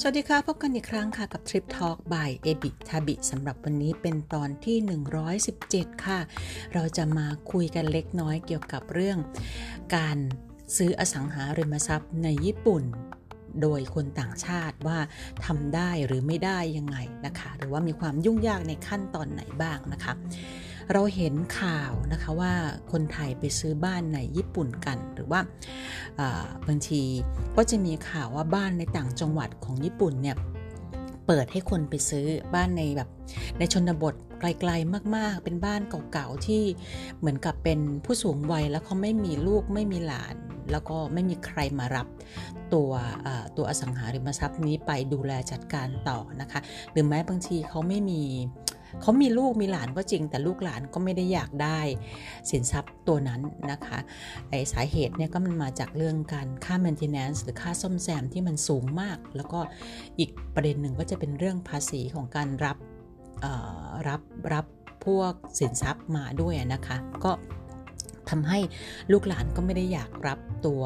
สวัสดีค่ะ พบกันอีกครั้งค่ะกับ Trip Talk by เอบิทาบิสำหรับวันนี้เป็นตอนที่ 117 ค่ะ เราจะมาคุยกันเล็กน้อยเกี่ยวกับเรื่องการซื้ออสังหาริมทรัพย์ในญี่ปุ่น โดยคนต่างชาติว่าทำได้หรือไม่ได้ยังไงนะคะ หรือว่ามีความยุ่งยากในขั้นตอนไหนบ้างนะคะ เราเห็นข่าวนะคะว่าคนไทยไปซื้อบ้านในญี่ปุ่นกัน หรือว่าบางทีก็จะมีข่าวว่าบ้านในต่างจังหวัดของญี่ปุ่นเนี่ยเปิดให้คนไปซื้อบ้านในแบบในชนบทไกลๆมากๆ เป็นบ้านเก่าๆที่เหมือนกับเป็นผู้สูงวัยแล้วเขาไม่มีลูกไม่มีหลาน แล้วก็ไม่มีใครมารับตัวตัวอสังหาริมทรัพย์นี้ไปดูแลจัดการต่อนะคะ หรือแม้บางทีเขาไม่มี เขามีลูกมีหลานก็จริง แต่ลูกหลานก็ไม่ได้อยากได้สินทรัพย์ตัวนั้นนะคะไอสาเหตุเนี่ยก็มันมาจากเรื่องการค่า maintenance หรือค่าซ่อมแซมที่มันสูงมาก แล้วก็อีกประเด็นหนึ่งก็จะเป็นเรื่องภาษีของการรับรับรับพวกสินทรัพย์มาด้วยนะคะ ก็ ทำให้ลูกหลานก็ไม่ได้อยากรับตัว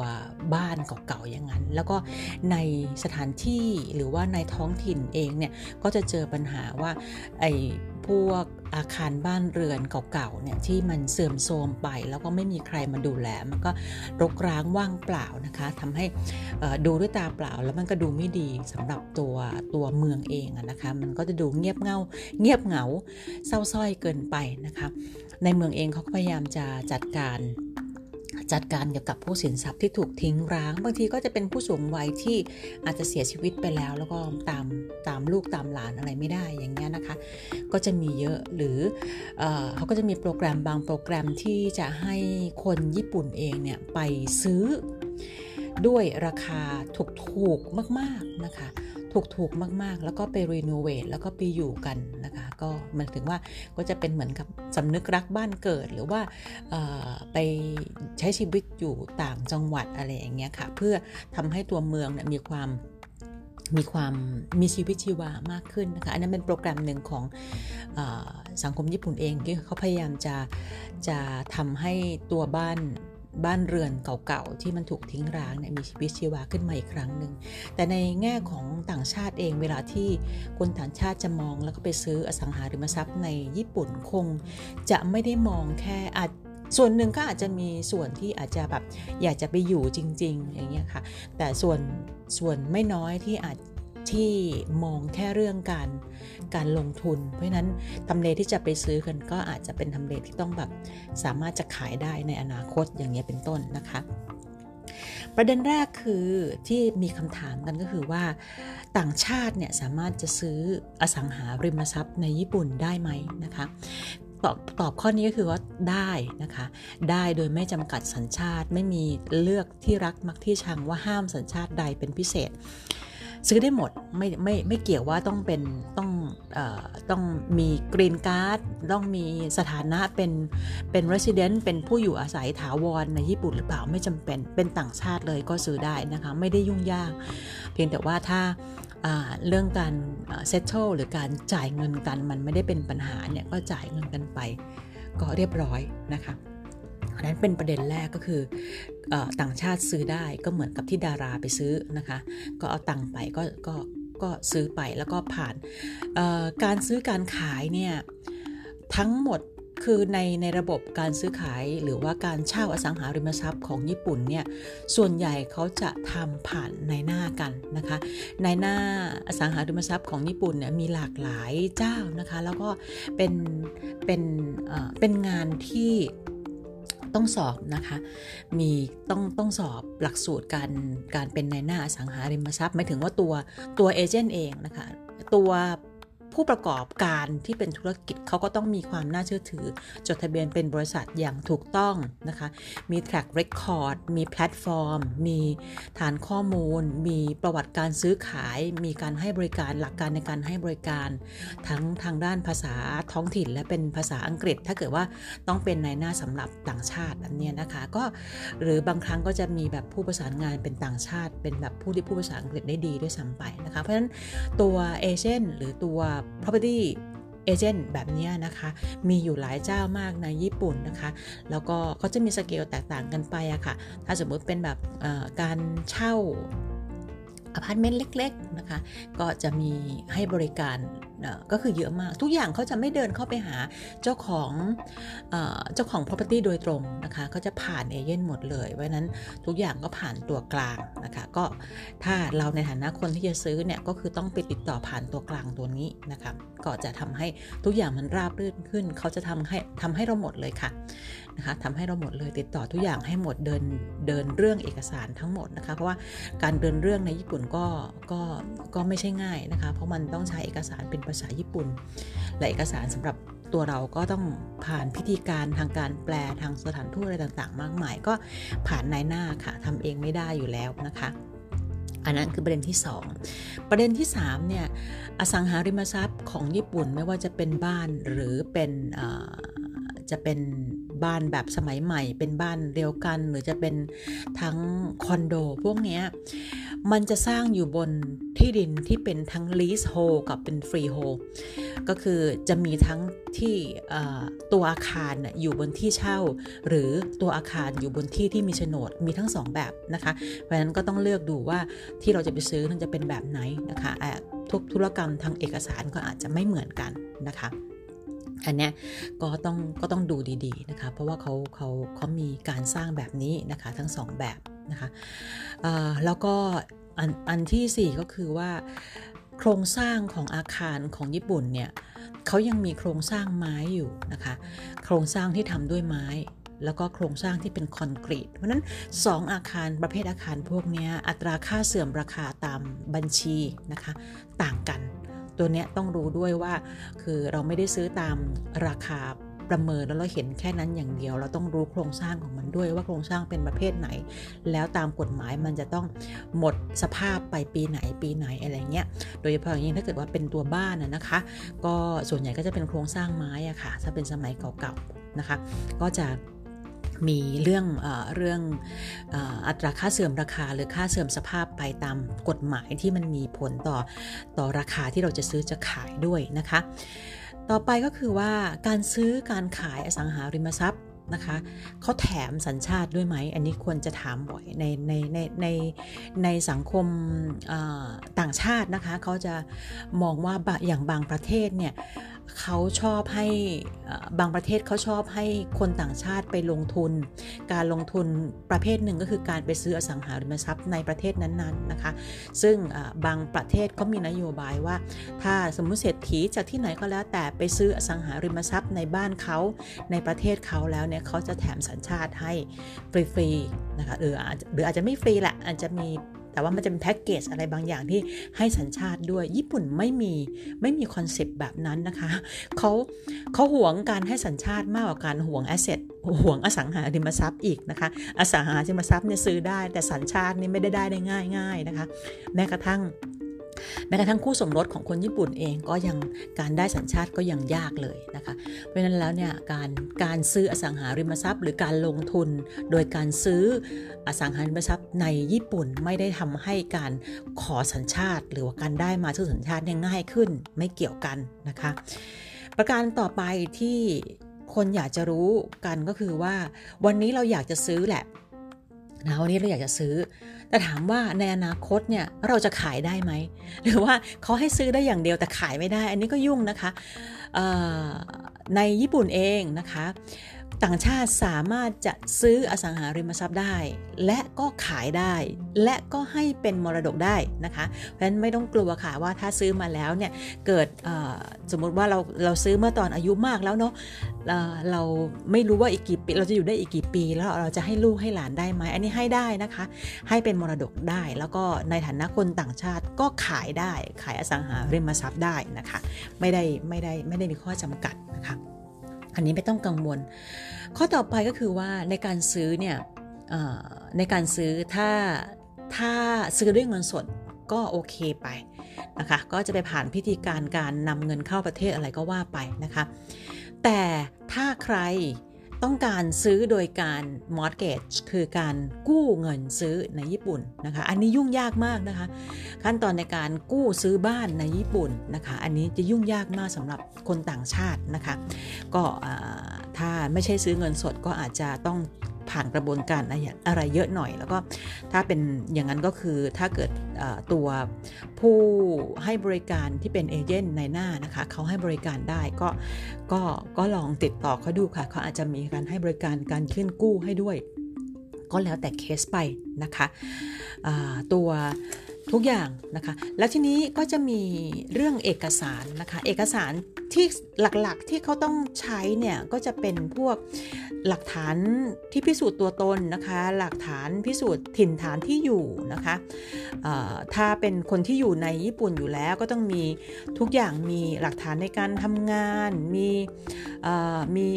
บ้านเก่าๆอย่างนั้น แล้วก็ในสถานที่หรือว่าในท้องถิ่นเองเนี่ยก็จะเจอปัญหาว่าไอ้พวกอาคารบ้านเรือนเก่าๆเนี่ยที่มันเสื่อมโทรมไป แล้วก็ไม่มีใครมาดูแลมันก็รกร้างว่างเปล่านะคะทำให้ดูด้วยตาเปล่า แล้วมันก็ดูไม่ดีสำหรับตัวตัวเมืองเองนะคะมันก็จะดูเงียบเงาเงียบเหงาเศร้าส้อยเกินไปนะคะ ในเมืองเองเขาพยายามจะจัดการจัดการเกี่ยวกับผู้สินทรัพย์ที่ถูกทิ้งร้าง บางทีก็จะเป็นผู้สูงวัยที่อาจจะเสียชีวิตไปแล้ว แล้วก็ตามตามลูกตามหลานอะไรไม่ได้อย่างเงี้ยนะคะ ก็จะมีเยอะหรือเอเขาก็จะมีโปรแกรมบางโปรแกรมที่จะให้คนญี่ปุ่นเองเนี่ยไปซื้อด้วยราคาถูกๆมาก ๆนะคะ ถูกๆมากๆ แล้วก็ไปรีโนเวทแล้วก็ไปอยู่กันนะคะ ก็มันถึงว่าก็จะเป็นเหมือนกับสำนึกรักบ้านเกิดหรือว่าไปใช้ชีวิตอยู่ต่างจังหวัดอะไรอย่างเงี้ยค่ะ เพื่อทำให้ตัวเมืองเนี่ยมีความมีความมีชีวิตชีวามากขึ้นนะคะ อันนั้นเป็นโปรแกรมหนึ่งของอสังคมญี่ปุ่นเองที่เขาพยายามจะจะทำให้ตัวบ้าน บ้านเรือนเก่าๆที่มันถูกทิ้งร้างเนี่ยมีชีวิตชีวาขึ้นมาอีกครั้งหนึ่ง แต่ในแง่ของต่างชาติเองเวลาที่คนต่างชาติจะมองแล้วก็ไปซื้ออสังหาริมทรัพย์ในญี่ปุ่นคง จะไม่ได้มองแค่อาจส่วนหนึ่งก็อาจจะมีส่วนที่อาจจะแบบอยากจะไปอยู่จริง ๆ อย่างเงี้ยค่ะ แต่ส่วนส่วนไม่น้อยที่อาจ ที่มองแค่เรื่องการการลงทุน เพราะนั้นทำเลที่จะไปซื้อกันก็อาจจะเป็นทำเลที่ต้องแบบสามารถจะขายได้ในอนาคตอย่างเงี้ยเป็นต้นนะคะประเด็นแรกคือที่มีคำถามกันก็คือว่า ต่างชาติเนี่ยสามารถจะซื้ออสังหาริมทรัพย์ในญี่ปุ่นได้ไหมนะคะตอบตอบข้อนี้ก็คือว่าได้นะคะ ได้โดยไม่จำกัดสัญชาติไม่มีเลือกที่รักมักที่ชังว่าห้ามสัญชาติใดเป็นพิเศษ ซื้อได้หมดไม่ไม่ไม่เกี่ยวว่าต้องเป็นต้องอต้องมีกรีนการ์ดต้องมีสถานะเป็นเป็น resident เป็นผู้อยู่อาศัยถาวรในญี่ปุ่นหรือเปล่าไม่จำเป็นเป็นต่างชาติเลยก็ซื้อได้นะคะ ไม่ได้ยุ่งยาก เพียงแต่ว่าถ้าเรื่องการ settle หรือการจ่ายเงินกันมันไม่ได้เป็นปัญหาเนี่ยก็จ่ายเงินกันไปก็เรียบร้อยนะคะ อันนั้นเป็นประเด็นแรกก็คืออต่างชาติซื้อได้ก็เหมือนกับที่ดาราไปซื้อนะคะ ก็เอาตังค์ไปก็ก็ก็ซื้อไปแล้วก็ผ่านการซื้อการขายเนี่ยทั้งหมดคือในในระบบการซื้อขายหรือว่าการเช่าอสังหาริมทรัพย์ของญี่ปุ่นเนี่ยส่วนใหญ่เขาจะทำผ่านในหน้ากันนะคะในหน้าอสังหาริมทรัพย์ของญี่ปุ่นเนี่ยมีหลากหลายเจ้านะคะ แล้วก็เป็นเป็นเป็นงานที่ ต้องสอบนะคะ มีต้องต้องสอบหลักสูตรการการเป็นนายหน้าสังหาริมทรัพย์หมายถึงว่าตัวตัวเอเจนต์เองนะคะ ตัว ผู้ประกอบการที่เป็นธุรกิจเขาก็ต้องมีความน่าเชื่อถือ จดทะเบียนเป็นบริษัทอย่างถูกต้องนะคะ มี track record มีแพลตฟอร์ม มีฐานข้อมูล มีประวัติการซื้อขาย มีการให้บริการหลักการในการให้บริการ ทั้งทางด้านภาษาท้องถิ่น และเป็นภาษาอังกฤษ ถ้าเกิดว่าต้องเป็นในหน้าสำหรับต่างชาติอันนี้นะคะ ก็หรือบางครั้งก็จะมีแบบผู้ประสานงานเป็นต่างชาติ เป็นแบบผู้ที่ผู้ภาษาอังกฤษได้ดีด้วยซ้ำไปนะคะ เพราะฉะนั้นตัวเอเจนต์หรือตัว property agent แบบนี้นะคะ มีอยู่หลายเจ้ามากในญี่ปุ่นนะคะ แล้วก็เขาจะมีสเกลแตกต่างกันไปอะค่ะ ถ้าสมมติเป็นแบบการเช่าอพาร์ตเมนต์เล็ก ๆ นะคะ ก็จะมีให้บริการก็คือเยอะมาก ทุกอย่างเขาจะไม่เดินเข้าไปหาเจ้าของเจ้าของ property โดยตรงนะคะเขาจะผ่านเอเย่นต์หมดเลยเพราะนั้นทุกอย่างก็ผ่านตัวกลางนะคะก็ถ้าเราในฐานะคนที่จะซื้อเนี่ยก็คือต้องไปติดต่อผ่านตัวกลางตัวนี้นะคะก็จะทำให้ทุกอย่างมันราบรื่นขึ้น เขาจะทำให้ทำให้เราหมดเลยค่ะนะคะทำให้เราหมดเลยติดต่อทุกอย่างให้หมดเดินเดินเรื่องเอกสารทั้งหมดนะคะเพราะว่าการเดินเรื่องในญี่ปุ่นก็ก็ก็ไม่ใช่ง่ายนะคะเพราะมันต้องใช้เอกสารเป็นภาษาญี่ปุ่น และเอกสารสำหรับตัวเราก็ต้องผ่านพิธีการทางการแปลทางสถานทูตอะไรต่างๆ มากมาย ก็ผ่านนายหน้าค่ะทำเองไม่ได้อยู่แล้วนะคะอันนั้นคือประเด็นที่ 2 ประเด็นที่3เนี่ยอสังหาริมทรัพย์ของญี่ปุ่นไม่ว่าจะเป็นบ้านหรือเป็นจะเป็นบ้านแบบสมัยใหม่ เป็นบ้านเดียวกัน หรือจะเป็นทั้งคอนโด พวกเนี้ย มันจะสร้างอยู่บนที่ดินที่เป็นทั้ง lease hold กับเป็น free hold ก็คือจะมีทั้งที่ตัวอาคารอยู่บนที่เช่า หรือตัวอาคารอยู่บนที่ที่มีโฉนดมีทั้งสองแบบนะคะ เพราะฉะนั้นก็ต้องเลือกดูว่าที่เราจะไปซื้อมันจะเป็นแบบไหนนะคะทุกธุรกรรมทางเอกสารก็อาจจะไม่เหมือนกันนะคะ อันเนี้ยก็ต้องก็ต้องดูดีๆนะคะเพราะว่าเขาเขาเขามีการสร้างแบบนี้นะคะทั้งสองแบบนะคะแล้วก็อันอันที่ 4 ก็คือว่าโครงสร้างของอาคารของญี่ปุ่นเนี่ยเขายังมีโครงสร้างไม้อยู่นะคะโครงสร้างที่ทำด้วยไม้แล้วก็โครงสร้างที่เป็นคอนกรีต เพราะนั้น 2 อาคารประเภทอาคารพวกนี้อัตราค่าเสื่อมราคาตามบัญชีนะคะต่างกัน ตัวเนี้ยต้องรู้ด้วยว่าคือเราไม่ได้ซื้อตามราคาประเมินแล้วเราเห็นแค่นั้นอย่างเดียว เราต้องรู้โครงสร้างของมันด้วยว่าโครงสร้างเป็นประเภทไหน แล้วตามกฎหมายมันจะต้องหมดสภาพไปปีไหนปีไหนอะไรเงี้ยโดยเฉพาะอย่างยิ่งถ้าเกิดว่าเป็นตัวบ้านนะคะ ก็ส่วนใหญ่ก็จะเป็นโครงสร้างไม้อะค่ะถ้าเป็นสมัยเก่าๆนะคะ ก็จะ มีเรื่องเอเรื่องอัตราค่าเสื่อมราคาหรือค่าเสื่อมสภาพไปตามกฎหมายที่มันมีผลต่อต่อราคาที่เราจะซื้อจะขายด้วยนะคะ ต่อไปก็คือว่าการซื้อการขายอสังหาริมทรัพย์นะคะเขาแถมสัญชาติด้วยไหม อันนี้ควรจะถามบ่อยในในในในในสังคมต่างชาตินะคะเขาจะมองว่าอย่างบางประเทศเนี่ยเขาชอบให้บางประเทศเขาชอบให้คนต่างชาติไปลงทุน การลงทุนประเภทหนึ่งก็คือการไปซื้ออสังหาริมทรัพย์ในประเทศนั้นๆนะคะ ซึ่งบางประเทศเขามีนโยบายว่า ถ้าสมมุติเศรษฐีจากที่ไหนก็แล้วแต่ไปซื้ออสังหาริมทรัพย์ในบ้านเขาในประเทศเขาแล้วเนี่ยเขาจะแถมสัญชาติให้ฟรีๆนะคะหรือหรืออาจจะไม่ฟรีแหละอาจจะมี แต่ว่ามันจะเป็นแพ็กเกจอะไรบางอย่างที่ให้สัญชาติด้วย ญี่ปุ่นไม่มีไม่มี concept แบบนั้นนะคะเขาเขาหวงการให้สัญชาติมากกว่าการหวง asset หวงอสังหาริมทรัพย์อีกนะคะ อสังหาริมทรัพย์เนี่ยซื้อได้แต่สัญชาตินี่ไม่ได้ได้ได้ง่ายง่ายนะคะ แม้กระทั่ง แม้กระทั่งคู่สมรสของคนญี่ปุ่นเองก็ยังการได้สัญชาติก็ยังยากเลยนะคะ เพราะฉะนั้นแล้วเนี่ยการการซื้ออสังหาริมทรัพย์ หรือการลงทุน โดยการซื้ออสังหาริมทรัพย์ในญี่ปุ่นไม่ได้ทำให้การขอสัญชาติ หรือว่าการได้มาซึ่งสัญชาติเนี่ยง่ายขึ้นไม่เกี่ยวกันนะคะ ประการต่อไปที่คนอยากจะรู้กันก็คือว่า วันนี้เราอยากจะซื้อแหละ นะวันนี้เราอยากจะซื้อ แต่ถามว่าในอนาคตเนี่ยเราจะขายได้ไหม หรือว่าเขาให้ซื้อได้อย่างเดียวแต่ขายไม่ได้ อันนี้ก็ยุ่งนะคะในญี่ปุ่นเองนะคะ ต่างชาติสามารถจะซื้ออสังหาริมทรัพย์ได้ และก็ขายได้ และก็ให้เป็นมรดกได้นะคะ เพราะฉะนั้นไม่ต้องกลัวค่ะว่าถ้าซื้อมาแล้วเนี่ยเกิดสมมุติว่าเราเราซื้อเมื่อตอนอายุมากแล้วเนาะเราไม่รู้ว่าอีกกี่ปีเราจะอยู่ได้อีกกี่ปี แล้วเราจะให้ลูกให้หลานได้ไหมอันนี้ให้ได้นะคะ ให้เป็นมรดกได้ แล้วก็ในฐานะคนต่างชาติก็ขายได้ขายอสังหาริมทรัพย์ได้นะคะ ไม่ได้ไม่ได้ไม่ได้มีข้อจำกัดนะคะ อันนี้ไม่ต้องกังวล ข้อต่อไปก็คือว่าในการซื้อเนี่ยในการซื้อถ้าถ้าซื้อด้วยเงินสดก็โอเคไปนะคะก็จะไปผ่านพิธีการการนำเงินเข้าประเทศอะไรก็ว่าไปนะคะ แต่ถ้าใคร ต้องการซื้อโดยการ mortgage คือการกู้เงินซื้อในญี่ปุ่นนะคะ อันนี้ยุ่งยากมากนะคะ ขั้นตอนในการกู้ซื้อบ้านในญี่ปุ่นนะคะ อันนี้จะยุ่งยากมากสำหรับคนต่างชาตินะคะ ก็ ถ้าไม่ใช่ซื้อเงินสดก็อาจจะต้องผ่านกระบวนการอะไรเยอะหน่อย แล้วก็ถ้าเป็นอย่างนั้นก็คือถ้าเกิดตัวผู้ให้บริการที่เป็นเอเจนต์ในหน้านะคะเขาให้บริการได้ก็ก็ก็ลองติดต่อเขาดูค่ะเขาอาจจะมีการให้บริการการขึ้นกู้ให้ด้วย ก็แล้วแต่เคสไปนะคะตัว ทุกอย่างนะคะ แล้วทีนี้ก็จะมีเรื่องเอกสารนะคะ เอกสารที่หลักๆที่เขาต้องใช้เนี่ยก็จะเป็นพวกหลักฐานที่พิสูจน์ตัวตนนะคะ หลักฐานพิสูจน์ถิ่นฐานที่อยู่นะคะถ้าเป็นคนที่อยู่ในญี่ปุ่นอยู่แล้วก็ต้องมีทุกอย่างมีหลักฐานในการทำงาน มีมี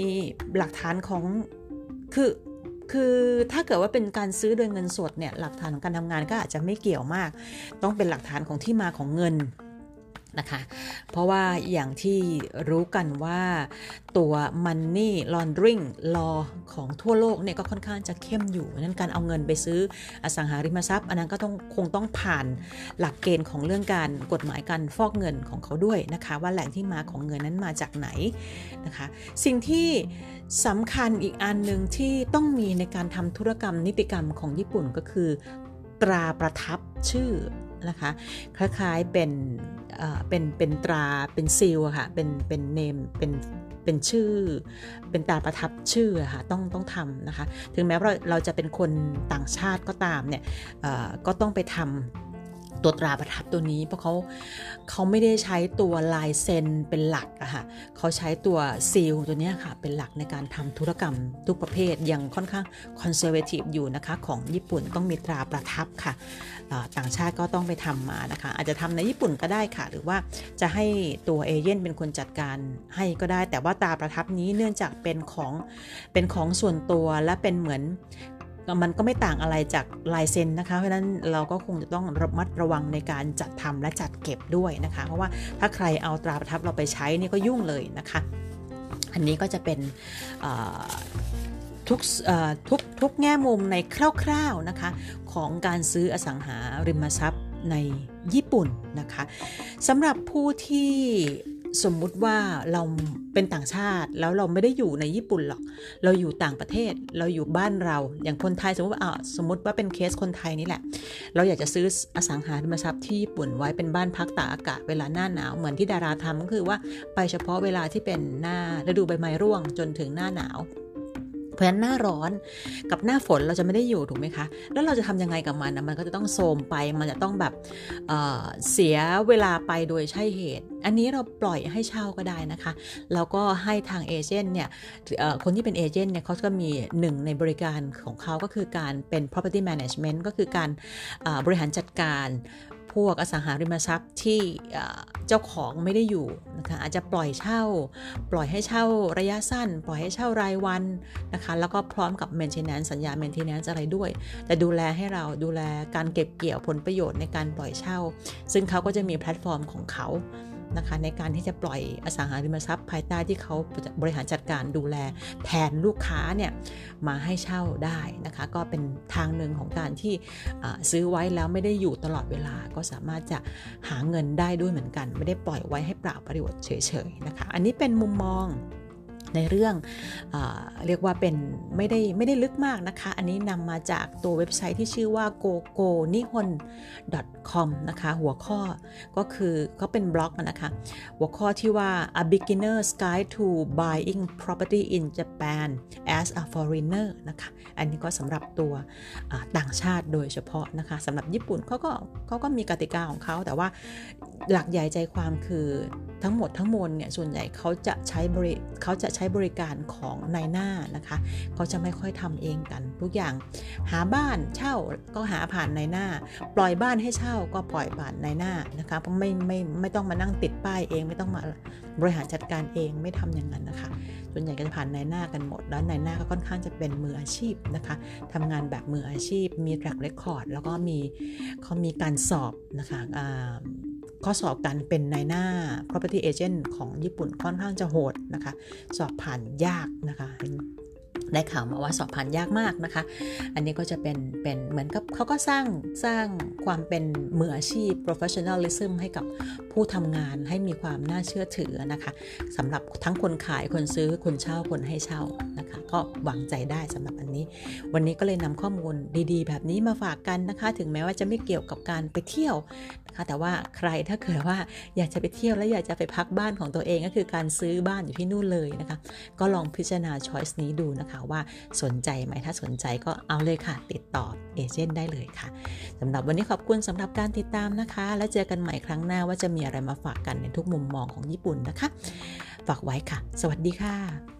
หลักฐานของคือ คือถ้าเกิดว่าเป็นการซื้อโดยเงินสดเนี่ยหลักฐานของการทำงานก็อาจจะไม่เกี่ยวมาก ต้องเป็นหลักฐานของที่มาของเงิน นะคะ เพราะว่าอย่างที่รู้กันว่าตัว Money Laundering Law ของทั่วโลกเนี่ยก็ค่อนข้างจะเข้มอยู่นั้นการเอาเงินไปซื้ออสังหาริมทรัพย์ อันนั้นก็ต้องคงต้องผ่านหลักเกณฑ์ของเรื่องการกฎหมายการฟอกเงินของเขาด้วยนะคะ ว่าแหล่งที่มาของเงินนั้นมาจากไหนนะคะ สิ่งที่สำคัญอีกอันหนึ่งที่ต้องมีในการทำธุรกรรมนิติกรรมของญี่ปุ่นก็คือ ตราประทับชื่อ นะคะ คล้ายๆเป็นเป็นเป็นตราเป็นซีลค่ะเป็นเป็นเนมเป็นเป็นชื่อ เป็นตาประทับชื่อค่ะต้องต้องทำนะคะ ถึงแม้ว่าเราจะเป็นคนต่างชาติก็ตามเนี่ยก็ต้องไปทำ ตัวตราประทับตัวนี้เพราะเขาเขาไม่ได้ใช้ตัวลายเซ็นเป็นหลักอะค่ะเขาใช้ตัวซีลตัวนี้ค่ะเป็นหลักในการทำธุรกรรมทุกประเภทยังค่อนข้างคอนเซอร์เวทีฟอยู่นะคะของญี่ปุ่นต้องมีตราประทับค่ะต่างชาติก็ต้องไปทำมานะคะ อาจจะทำในญี่ปุ่นก็ได้ค่ะ หรือว่าจะให้ตัวเอเย่นเป็นคนจัดการให้ก็ได้ แต่ว่าตราประทับนี้เนื่องจากเป็นของเป็นของส่วนตัวและเป็นเหมือน มันก็ไม่ต่างอะไรจากลายเซ็นนะคะ เพราะนั้นเราก็คงจะต้องระมัดระวังในการจัดทำและจัดเก็บด้วยนะคะ เพราะว่าถ้าใครเอาตราประทับเราไปใช้นี่ก็ยุ่งเลยนะคะ อันนี้ก็จะเป็นทุกทุกทุกแง่มุมในคร่าวๆนะคะของการซื้ออสังหาริมทรัพย์ในญี่ปุ่นนะคะสำหรับผู้ที่ สมมุติว่าเราเป็นต่างชาติแล้วเราไม่ได้อยู่ในญี่ปุ่นหรอก เราอยู่ต่างประเทศเราอยู่บ้านเรา อย่างคนไทยสมมติว่าสมมติว่าเป็นเคสคนไทยนี่แหละ เราอยากจะซื้ออสังหาริมทรัพย์ที่ญี่ปุ่นไว้เป็นบ้านพักตากอากาศเวลาหน้าหนาวเหมือนที่ดาราทำก็คือว่าไปเฉพาะเวลาที่เป็นหน้าฤดูใบไม้ร่วงจนถึงหน้าหนาว เพราะฉะนั้นหน้าร้อนกับหน้าฝนเราจะไม่ได้อยู่ถูกไหมคะ แล้วเราจะทำยังไงกับมันนะมันก็จะต้องโทมไป มันจะต้องแบบเเสียเวลาไปโดยใช่เหตุ อันนี้เราปล่อยให้เช่าก็ได้นะคะ แล้วก็ให้ทางเอเจนต์เนี่ยคนที่เป็นเอเจนต์เนี่ยเขาก็มีหนึ่งในบริการของเขาก็คือการเป็น property management ก็คือการบริหารจัดการ พวกอสังหาริมทรัพย์ที่เจ้าของไม่ได้อยู่นะคะอาจจะปล่อยเช่า ปล่อยให้เช่าระยะสั้น ปล่อยให้เช่ารายวันนะคะแล้วก็พร้อมกับ maintenance สัญญา maintenance อะไรด้วย แต่ดูแลให้เราดูแลการเก็บเกี่ยวผลประโยชน์ในการปล่อยเช่า ซึ่งเขาก็จะมีแพลตฟอร์มของเขา นะคะในการที่จะปล่อยอสังหาริมทรัพย์ ภายใต้ที่เขาบริหารจัดการดูแลแทนลูกค้าเนี่ยมาให้เช่าได้นะคะ ก็เป็นทางหนึ่งของการที่ซื้อไว้แล้วไม่ได้อยู่ตลอดเวลาก็สามารถจะหาเงินได้ด้วยเหมือนกัน ไม่ได้ปล่อยไว้ให้เปล่าประโยชน์เฉยๆนะคะ อันนี้เป็นมุมมอง ในเรื่องอเรียกว่าเป็นไม่ได้ไม่ได้ลึกมากนะคะ อันนี้นำมาจากตัวเว็บไซต์ที่ชื่อว่า gogo nihon com นะคะหัวข้อก็คือก็เป็นบล็อกนะคะหัวข้อที่ว่า a beginner's guide to buying property in Japan as a foreigner นะคะอันนี้ก็สำหรับตัวต่างชาติโดยเฉพาะนะคะสำหรับญี่ปุ่นเขาก็เขาก็มีกติกาของเขาแต่ว่าหลักใหญ่ใจความคือทั้งหมดทั้งมวลเนี่ยส่วนใหญ่เขาจะใช้บริเขาจะใช้บริการของนายหน้านะคะเขาจะไม่ค่อยทำเองกัน ทุกอย่างหาบ้านเช่าก็หาผ่านนายหน้า ปล่อยบ้านให้เช่าก็ปล่อยผ่านนายหน้านะคะเพราะไม่ไม่ไม่ต้องมานั่งติดป้ายเองไม่ต้องมาบริหารจัดการเองไม่ทำอย่างนั้นนะคะส่วนใหญ่ก็จะผ่านนายหน้ากันหมด แล้วนายหน้าก็ค่อนข้างจะเป็นมืออาชีพนะคะทำงานแบบมืออาชีพ มีแทร็กเรคคอร์ดแล้วก็มีเขามีการสอบนะคะ ข้อสอบการเป็นนายหน้า property agent ของญี่ปุ่นค่อนข้างจะโหดนะคะ สอบผ่านยากนะคะได้ข่าวมาว่าสอบผ่านยากมากนะคะ อันนี้ก็จะเป็นเป็นเหมือนกับเขาก็สร้างสร้างความเป็นมืออาชีพ professionalism ให้กับผู้ทำงานให้มีความน่าเชื่อถือนะคะสำหรับทั้งคนขายคนซื้อคนเช่าคนให้เช่านะคะ ก็วางใจได้สำหรับอันนี้ วันนี้ก็เลยนำข้อมูลดีๆ แบบนี้มาฝากกันนะคะ ถึงแม้ว่าจะไม่เกี่ยวกับการไปเที่ยว นะคะ แต่ว่าใครถ้าเกิดว่าอยากจะไปเที่ยวและอยากจะไปพักบ้านของตัวเองก็คือการซื้อบ้านอยู่ที่นู่นเลยนะคะ ก็ลองพิจารณาช้อยส์นี้ดูนะคะว่าสนใจไหมถ้าสนใจก็เอาเลยค่ะ ติดต่อเอเจนต์ได้เลยค่ะสำหรับวันนี้ขอบคุณสำหรับการติดตามนะคะ แล้วเจอกันใหม่ครั้งหน้าว่าจะมีอะไรมาฝากกันในทุกมุมมองของญี่ปุ่นนะคะ ฝากไว้ค่ะ สวัสดีค่ะ